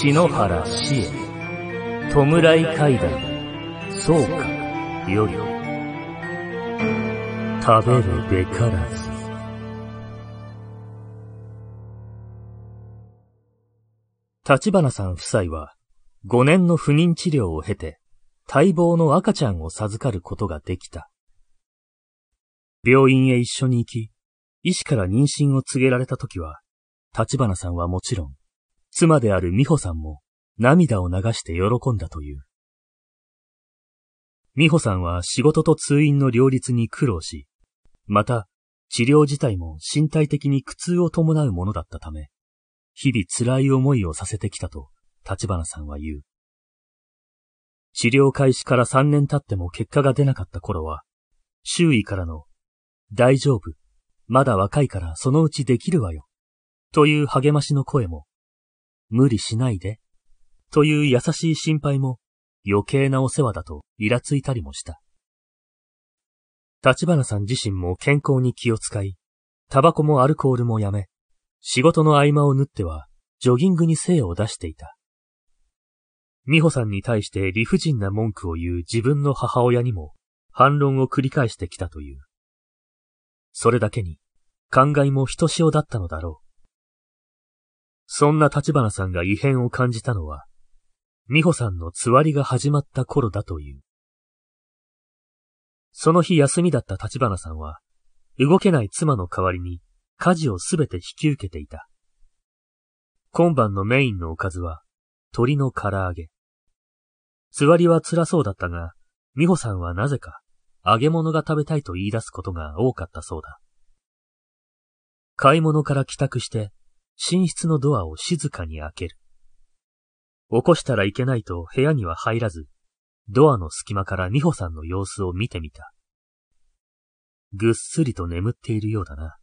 篠原死へ、弔い階段、総閣より、食べるべからず。立花さん夫妻は、5年の不妊治療を経て、待望の赤ちゃんを授かることができた。病院へ一緒に行き、医師から妊娠を告げられた時は、立花さんはもちろん、妻である美穂さんも涙を流して喜んだという。美穂さんは仕事と通院の両立に苦労し、また治療自体も身体的に苦痛を伴うものだったため、日々辛い思いをさせてきたと立花さんは言う。治療開始から3年経っても結果が出なかった頃は、周囲からの、大丈夫、まだ若いからそのうちできるわよ、という励ましの声も、無理しないで、という優しい心配も余計なお世話だとイラついたりもした。立花さん自身も健康に気を使い、タバコもアルコールもやめ、仕事の合間を縫っては、ジョギングに精を出していた。美穂さんに対して理不尽な文句を言う自分の母親にも反論を繰り返してきたという。それだけに、考えもひとしおだったのだろう。そんな立花さんが異変を感じたのは、美穂さんのつわりが始まった頃だという。その日休みだった立花さんは、動けない妻の代わりに家事をすべて引き受けていた。今晩のメインのおかずは、鶏の唐揚げ。つわりは辛そうだったが、美穂さんはなぜか、揚げ物が食べたいと言い出すことが多かったそうだ。買い物から帰宅して、寝室のドアを静かに開ける。起こしたらいけないと部屋には入らず、ドアの隙間から美穂さんの様子を見てみた。ぐっすりと眠っているようだな。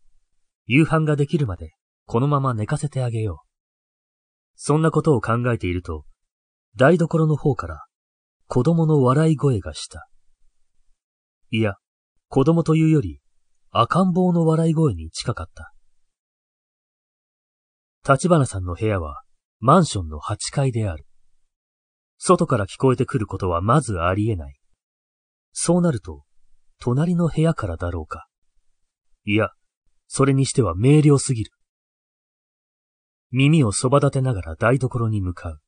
夕飯ができるまで、このまま寝かせてあげよう。そんなことを考えていると、台所の方から子供の笑い声がした。いや、子供というより赤ん坊の笑い声に近かった。立花さんの部屋はマンションの8階である。外から聞こえてくることはまずありえない。そうなると、隣の部屋からだろうか。いや、それにしては明瞭すぎる。耳をそば立てながら台所に向かう。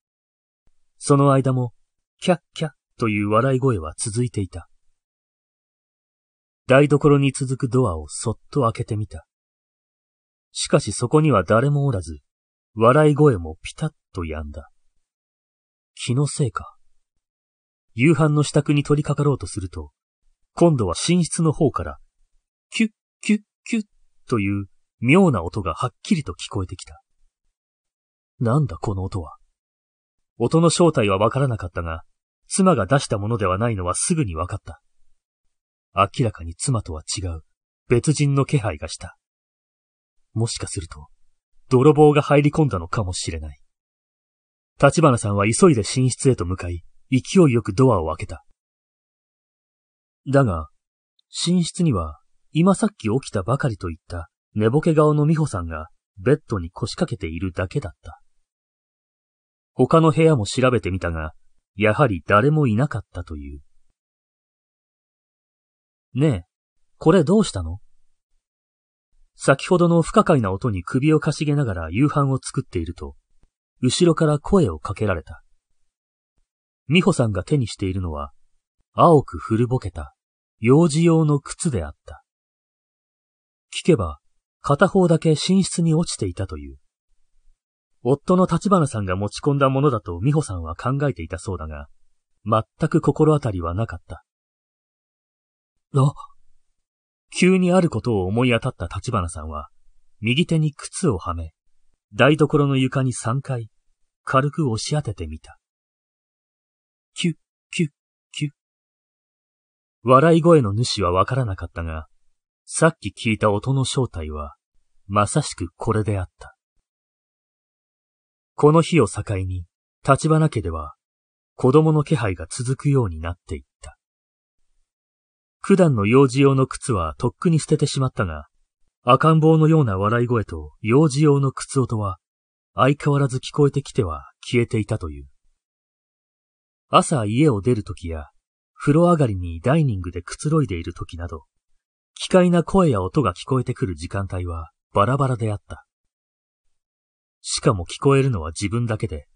その間も、キャッキャッという笑い声は続いていた。台所に続くドアをそっと開けてみた。しかしそこには誰もおらず、笑い声もピタッと止んだ。気のせいか。夕飯の支度に取り掛かろうとすると、今度は寝室の方から、キュッキュッキュッという妙な音がはっきりと聞こえてきた。なんだこの音は。音の正体はわからなかったが、妻が出したものではないのはすぐにわかった。明らかに妻とは違う別人の気配がした。もしかすると、泥棒が入り込んだのかもしれない。立花さんは急いで寝室へと向かい、勢いよくドアを開けた。だが、寝室には、今さっき起きたばかりといった寝ぼけ顔の美穂さんがベッドに腰掛けているだけだった。他の部屋も調べてみたが、やはり誰もいなかったという。ねえ、これどうしたの？先ほどの不可解な音に首をかしげながら夕飯を作っていると、後ろから声をかけられた。美穂さんが手にしているのは、青く古ぼけた、幼児用の靴であった。聞けば、片方だけ寝室に落ちていたという。夫の立花さんが持ち込んだものだと美穂さんは考えていたそうだが、全く心当たりはなかった。あ急にあることを思い当たった立花さんは、右手に靴をはめ、台所の床に3回、軽く押し当ててみた。キュッ、キュッ、キュッ。笑い声の主はわからなかったが、さっき聞いた音の正体は、まさしくこれであった。この日を境に、立花家では、子供の気配が続くようになっていた。普段の幼児用の靴はとっくに捨ててしまったが、赤ん坊のような笑い声と幼児用の靴音は、相変わらず聞こえてきては消えていたという。朝家を出るときや、風呂上がりにダイニングでくつろいでいるときなど、奇怪な声や音が聞こえてくる時間帯はバラバラであった。しかも聞こえるのは自分だけで、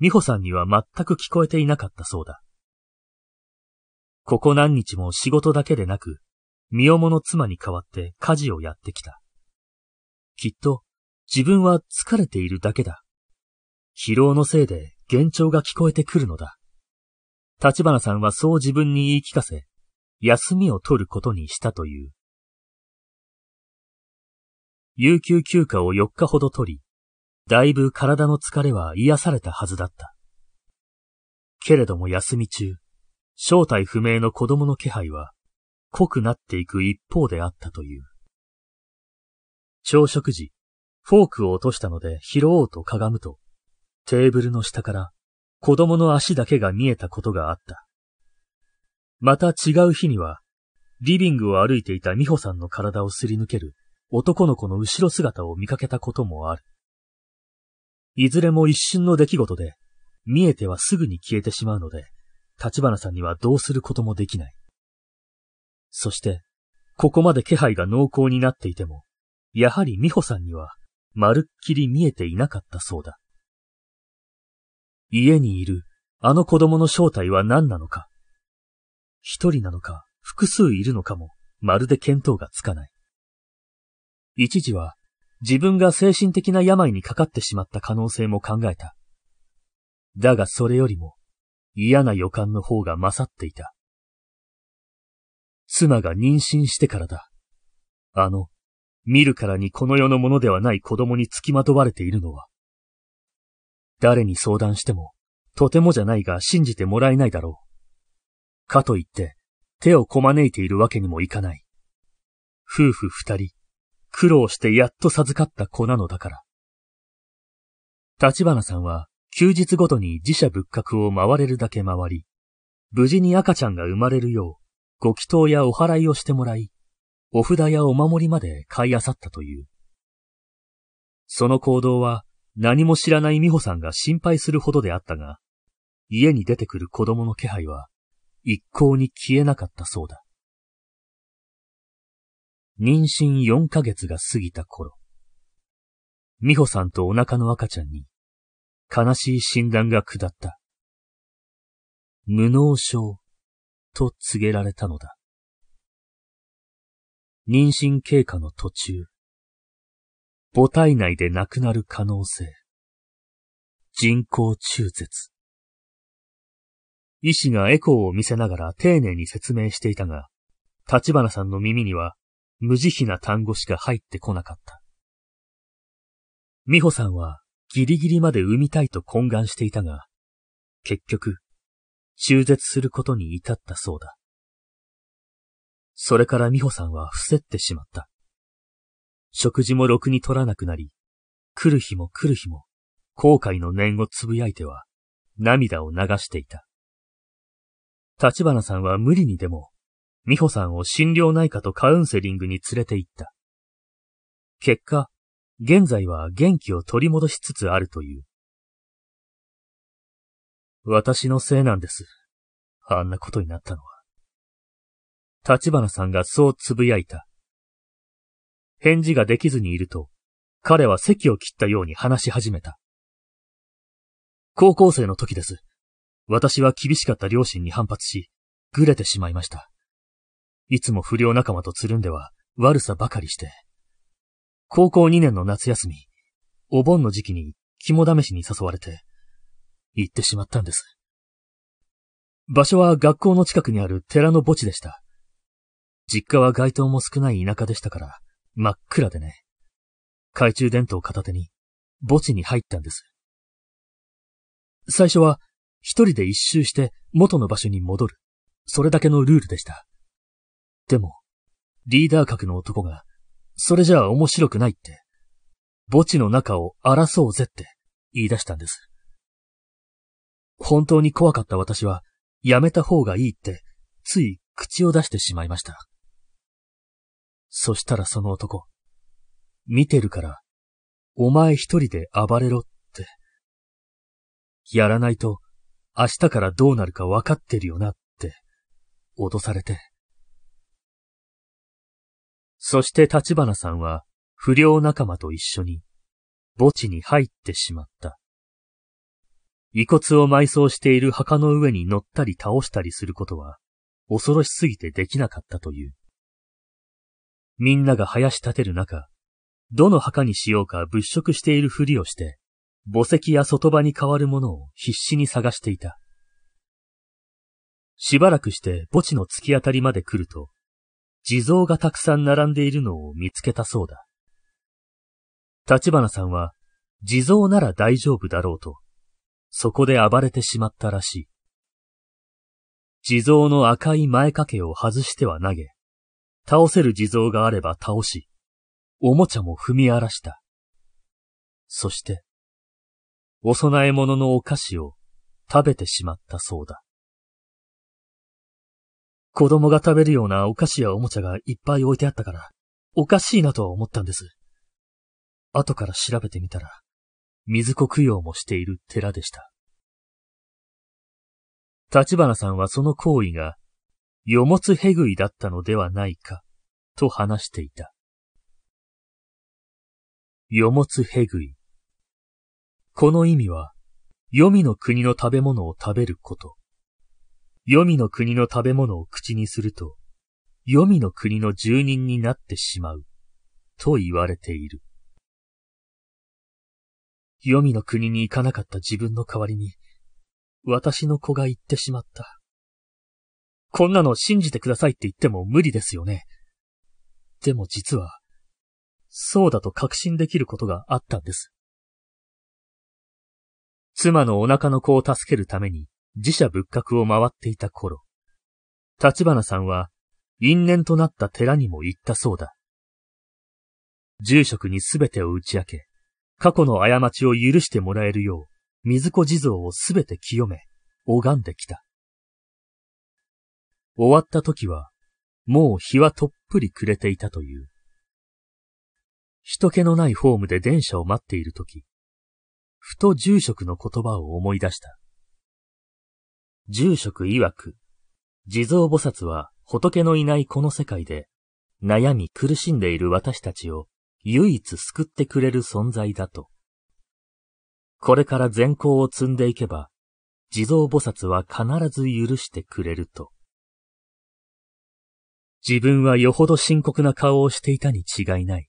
美穂さんには全く聞こえていなかったそうだ。ここ何日も仕事だけでなく、身重の妻に代わって家事をやってきた。きっと自分は疲れているだけだ。疲労のせいで幻聴が聞こえてくるのだ。立花さんはそう自分に言い聞かせ、休みを取ることにしたという。有給休暇を4日ほど取り、だいぶ体の疲れは癒されたはずだった。けれども休み中、正体不明の子供の気配は濃くなっていく一方であったという。朝食時、フォークを落としたので拾おうとかがむと、テーブルの下から子供の足だけが見えたことがあった。また違う日には、リビングを歩いていた美穂さんの体をすり抜ける男の子の後ろ姿を見かけたこともある。いずれも一瞬の出来事で、見えてはすぐに消えてしまうので、立花さんにはどうすることもできない。そして、ここまで気配が濃厚になっていても、やはり美穂さんには、まるっきり見えていなかったそうだ。家にいるあの子供の正体は何なのか。一人なのか複数いるのかもまるで見当がつかない。一時は自分が精神的な病にかかってしまった可能性も考えた。だがそれよりも嫌な予感の方が勝っていた。妻が妊娠してからだ。あの、見るからにこの世のものではない子供につきまとわれているのは、誰に相談しても、とてもじゃないが信じてもらえないだろう。かといって、手をこまねいているわけにもいかない。夫婦二人、苦労してやっと授かった子なのだから。立花さんは、休日ごとに自社仏閣を回れるだけ回り、無事に赤ちゃんが生まれるよう、ご祈祷やお祓いをしてもらい、お札やお守りまで買い漁ったという。その行動は、何も知らない美穂さんが心配するほどであったが、家に出てくる子供の気配は一向に消えなかったそうだ。妊娠4ヶ月が過ぎた頃、美穂さんとお腹の赤ちゃんに悲しい診断が下った。無脳症と告げられたのだ。妊娠経過の途中、母体内で亡くなる可能性。人工中絶。医師がエコーを見せながら丁寧に説明していたが、立花さんの耳には無慈悲な単語しか入ってこなかった。美穂さんはギリギリまで産みたいと懇願していたが、結局、中絶することに至ったそうだ。それから美穂さんは伏せってしまった。食事もろくに取らなくなり、来る日も来る日も、後悔の念をつぶやいては、涙を流していた。立花さんは無理にでも、美穂さんを心療内科とカウンセリングに連れて行った。結果、現在は元気を取り戻しつつあるという。私のせいなんです。あんなことになったのは。立花さんがそうつぶやいた。返事ができずにいると、彼は席を切ったように話し始めた。高校生の時です。私は厳しかった両親に反発し、ぐれてしまいました。いつも不良仲間とつるんでは悪さばかりして。高校2年の夏休み、お盆の時期に肝試しに誘われて、行ってしまったんです。場所は学校の近くにある寺の墓地でした。実家は街灯も少ない田舎でしたから、真っ暗でね。懐中電灯片手に、墓地に入ったんです。最初は、一人で一周して元の場所に戻る。それだけのルールでした。でも、リーダー格の男が、それじゃあ面白くないって、墓地の中を争うぜって言い出したんです。本当に怖かった私は、やめた方がいいって、つい口を出してしまいました。そしたらその男、見てるから、お前一人で暴れろってやらないと明日からどうなるかわかってるよなって、脅されて。そして立花さんは不良仲間と一緒に墓地に入ってしまった。遺骨を埋葬している墓の上に乗ったり倒したりすることは恐ろしすぎてできなかったという。みんなが林立てる中、どの墓にしようか物色しているふりをして、墓石や外場に変わるものを必死に探していた。しばらくして墓地の突き当たりまで来ると、地蔵がたくさん並んでいるのを見つけたそうだ。立花さんは、地蔵なら大丈夫だろうと、そこで暴れてしまったらしい。地蔵の赤い前掛けを外しては投げ、倒せる地蔵があれば倒し、おもちゃも踏み荒らした。そして、お供え物のお菓子を食べてしまったそうだ。子供が食べるようなお菓子やおもちゃがいっぱい置いてあったから、おかしいなとは思ったんです。後から調べてみたら、水子供養もしている寺でした。立花さんはその行為がよもつへぐいだったのではないか、と話していた。よもつへぐい。この意味は、黄泉の国の食べ物を食べること。黄泉の国の食べ物を口にすると、黄泉の国の住人になってしまう、と言われている。黄泉の国に行かなかった自分の代わりに、私の子が行ってしまった。こんなの信じてくださいって言っても無理ですよね。でも実は、そうだと確信できることがあったんです。妻のお腹の子を助けるために自社仏閣を回っていた頃、立花さんは因縁となった寺にも行ったそうだ。住職にすべてを打ち明け、過去の過ちを許してもらえるよう、水子地蔵をすべて清め、拝んできた。終わった時は、もう日はとっぷり暮れていたという。人気のないホームで電車を待っている時、ふと住職の言葉を思い出した。住職曰く、地蔵菩薩は仏のいないこの世界で、悩み苦しんでいる私たちを唯一救ってくれる存在だと。これから善行を積んでいけば、地蔵菩薩は必ず許してくれると。自分はよほど深刻な顔をしていたに違いない。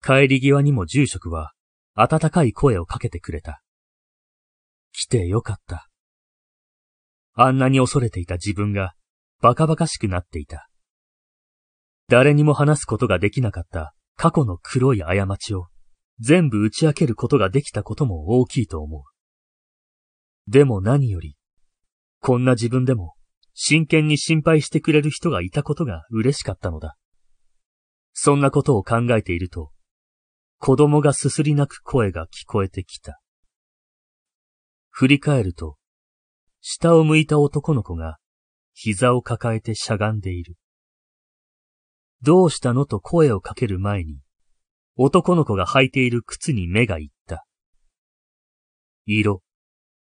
帰り際にも住職は温かい声をかけてくれた。来てよかった。あんなに恐れていた自分がバカバカしくなっていた。誰にも話すことができなかった過去の黒い過ちを全部打ち明けることができたことも大きいと思う。でも何より、こんな自分でも真剣に心配してくれる人がいたことが嬉しかったのだ。そんなことを考えていると、子供がすすり泣く声が聞こえてきた。振り返ると、下を向いた男の子が膝を抱えてしゃがんでいる。どうしたのと声をかける前に、男の子が履いている靴に目がいった。色、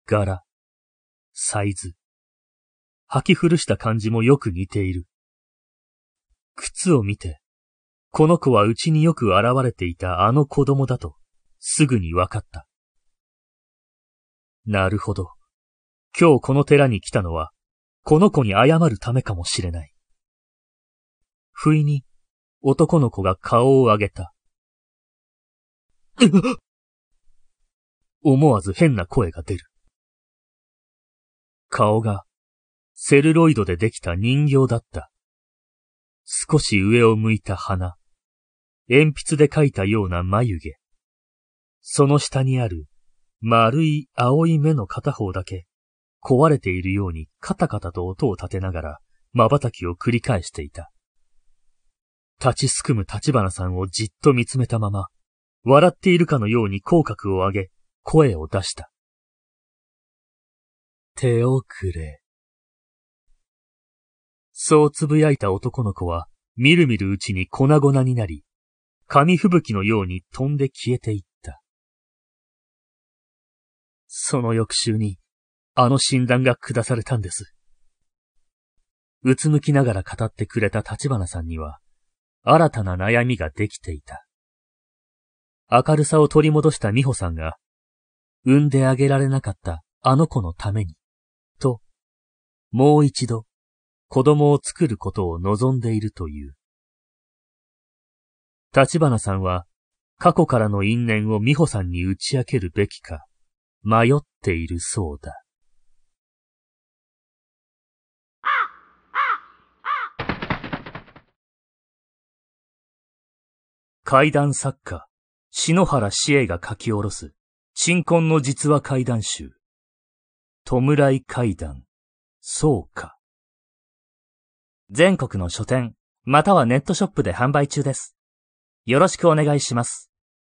柄、サイズ、履き古した感じもよく似ている。靴を見て、この子はうちによく現れていたあの子供だと、すぐにわかった。なるほど。今日この寺に来たのは、この子に謝るためかもしれない。不意に、男の子が顔を上げた。思わず変な声が出る。顔がセルロイドでできた人形だった。少し上を向いた鼻。鉛筆で描いたような眉毛。その下にある丸い青い目の片方だけ壊れているようにカタカタと音を立てながら瞬きを繰り返していた。立ちすくむ立花さんをじっと見つめたまま、笑っているかのように口角を上げ、声を出した。手遅れ。そうつぶやいた男の子は、みるみるうちに粉々になり、紙吹雪のように飛んで消えていった。その翌週に、あの診断が下されたんです。うつむきながら語ってくれた立花さんには、新たな悩みができていた。明るさを取り戻した美穂さんが、産んであげられなかったあの子のために、と、もう一度、子供を作ることを望んでいるという。立花さんは、過去からの因縁を美穂さんに打ち明けるべきか、迷っているそうだ。怪談作家、篠原志恵が書き下ろす、新婚の実話怪談集、弔い怪談、そうか。全国の書店、またはネットショップで販売中です。よろしくお願いします。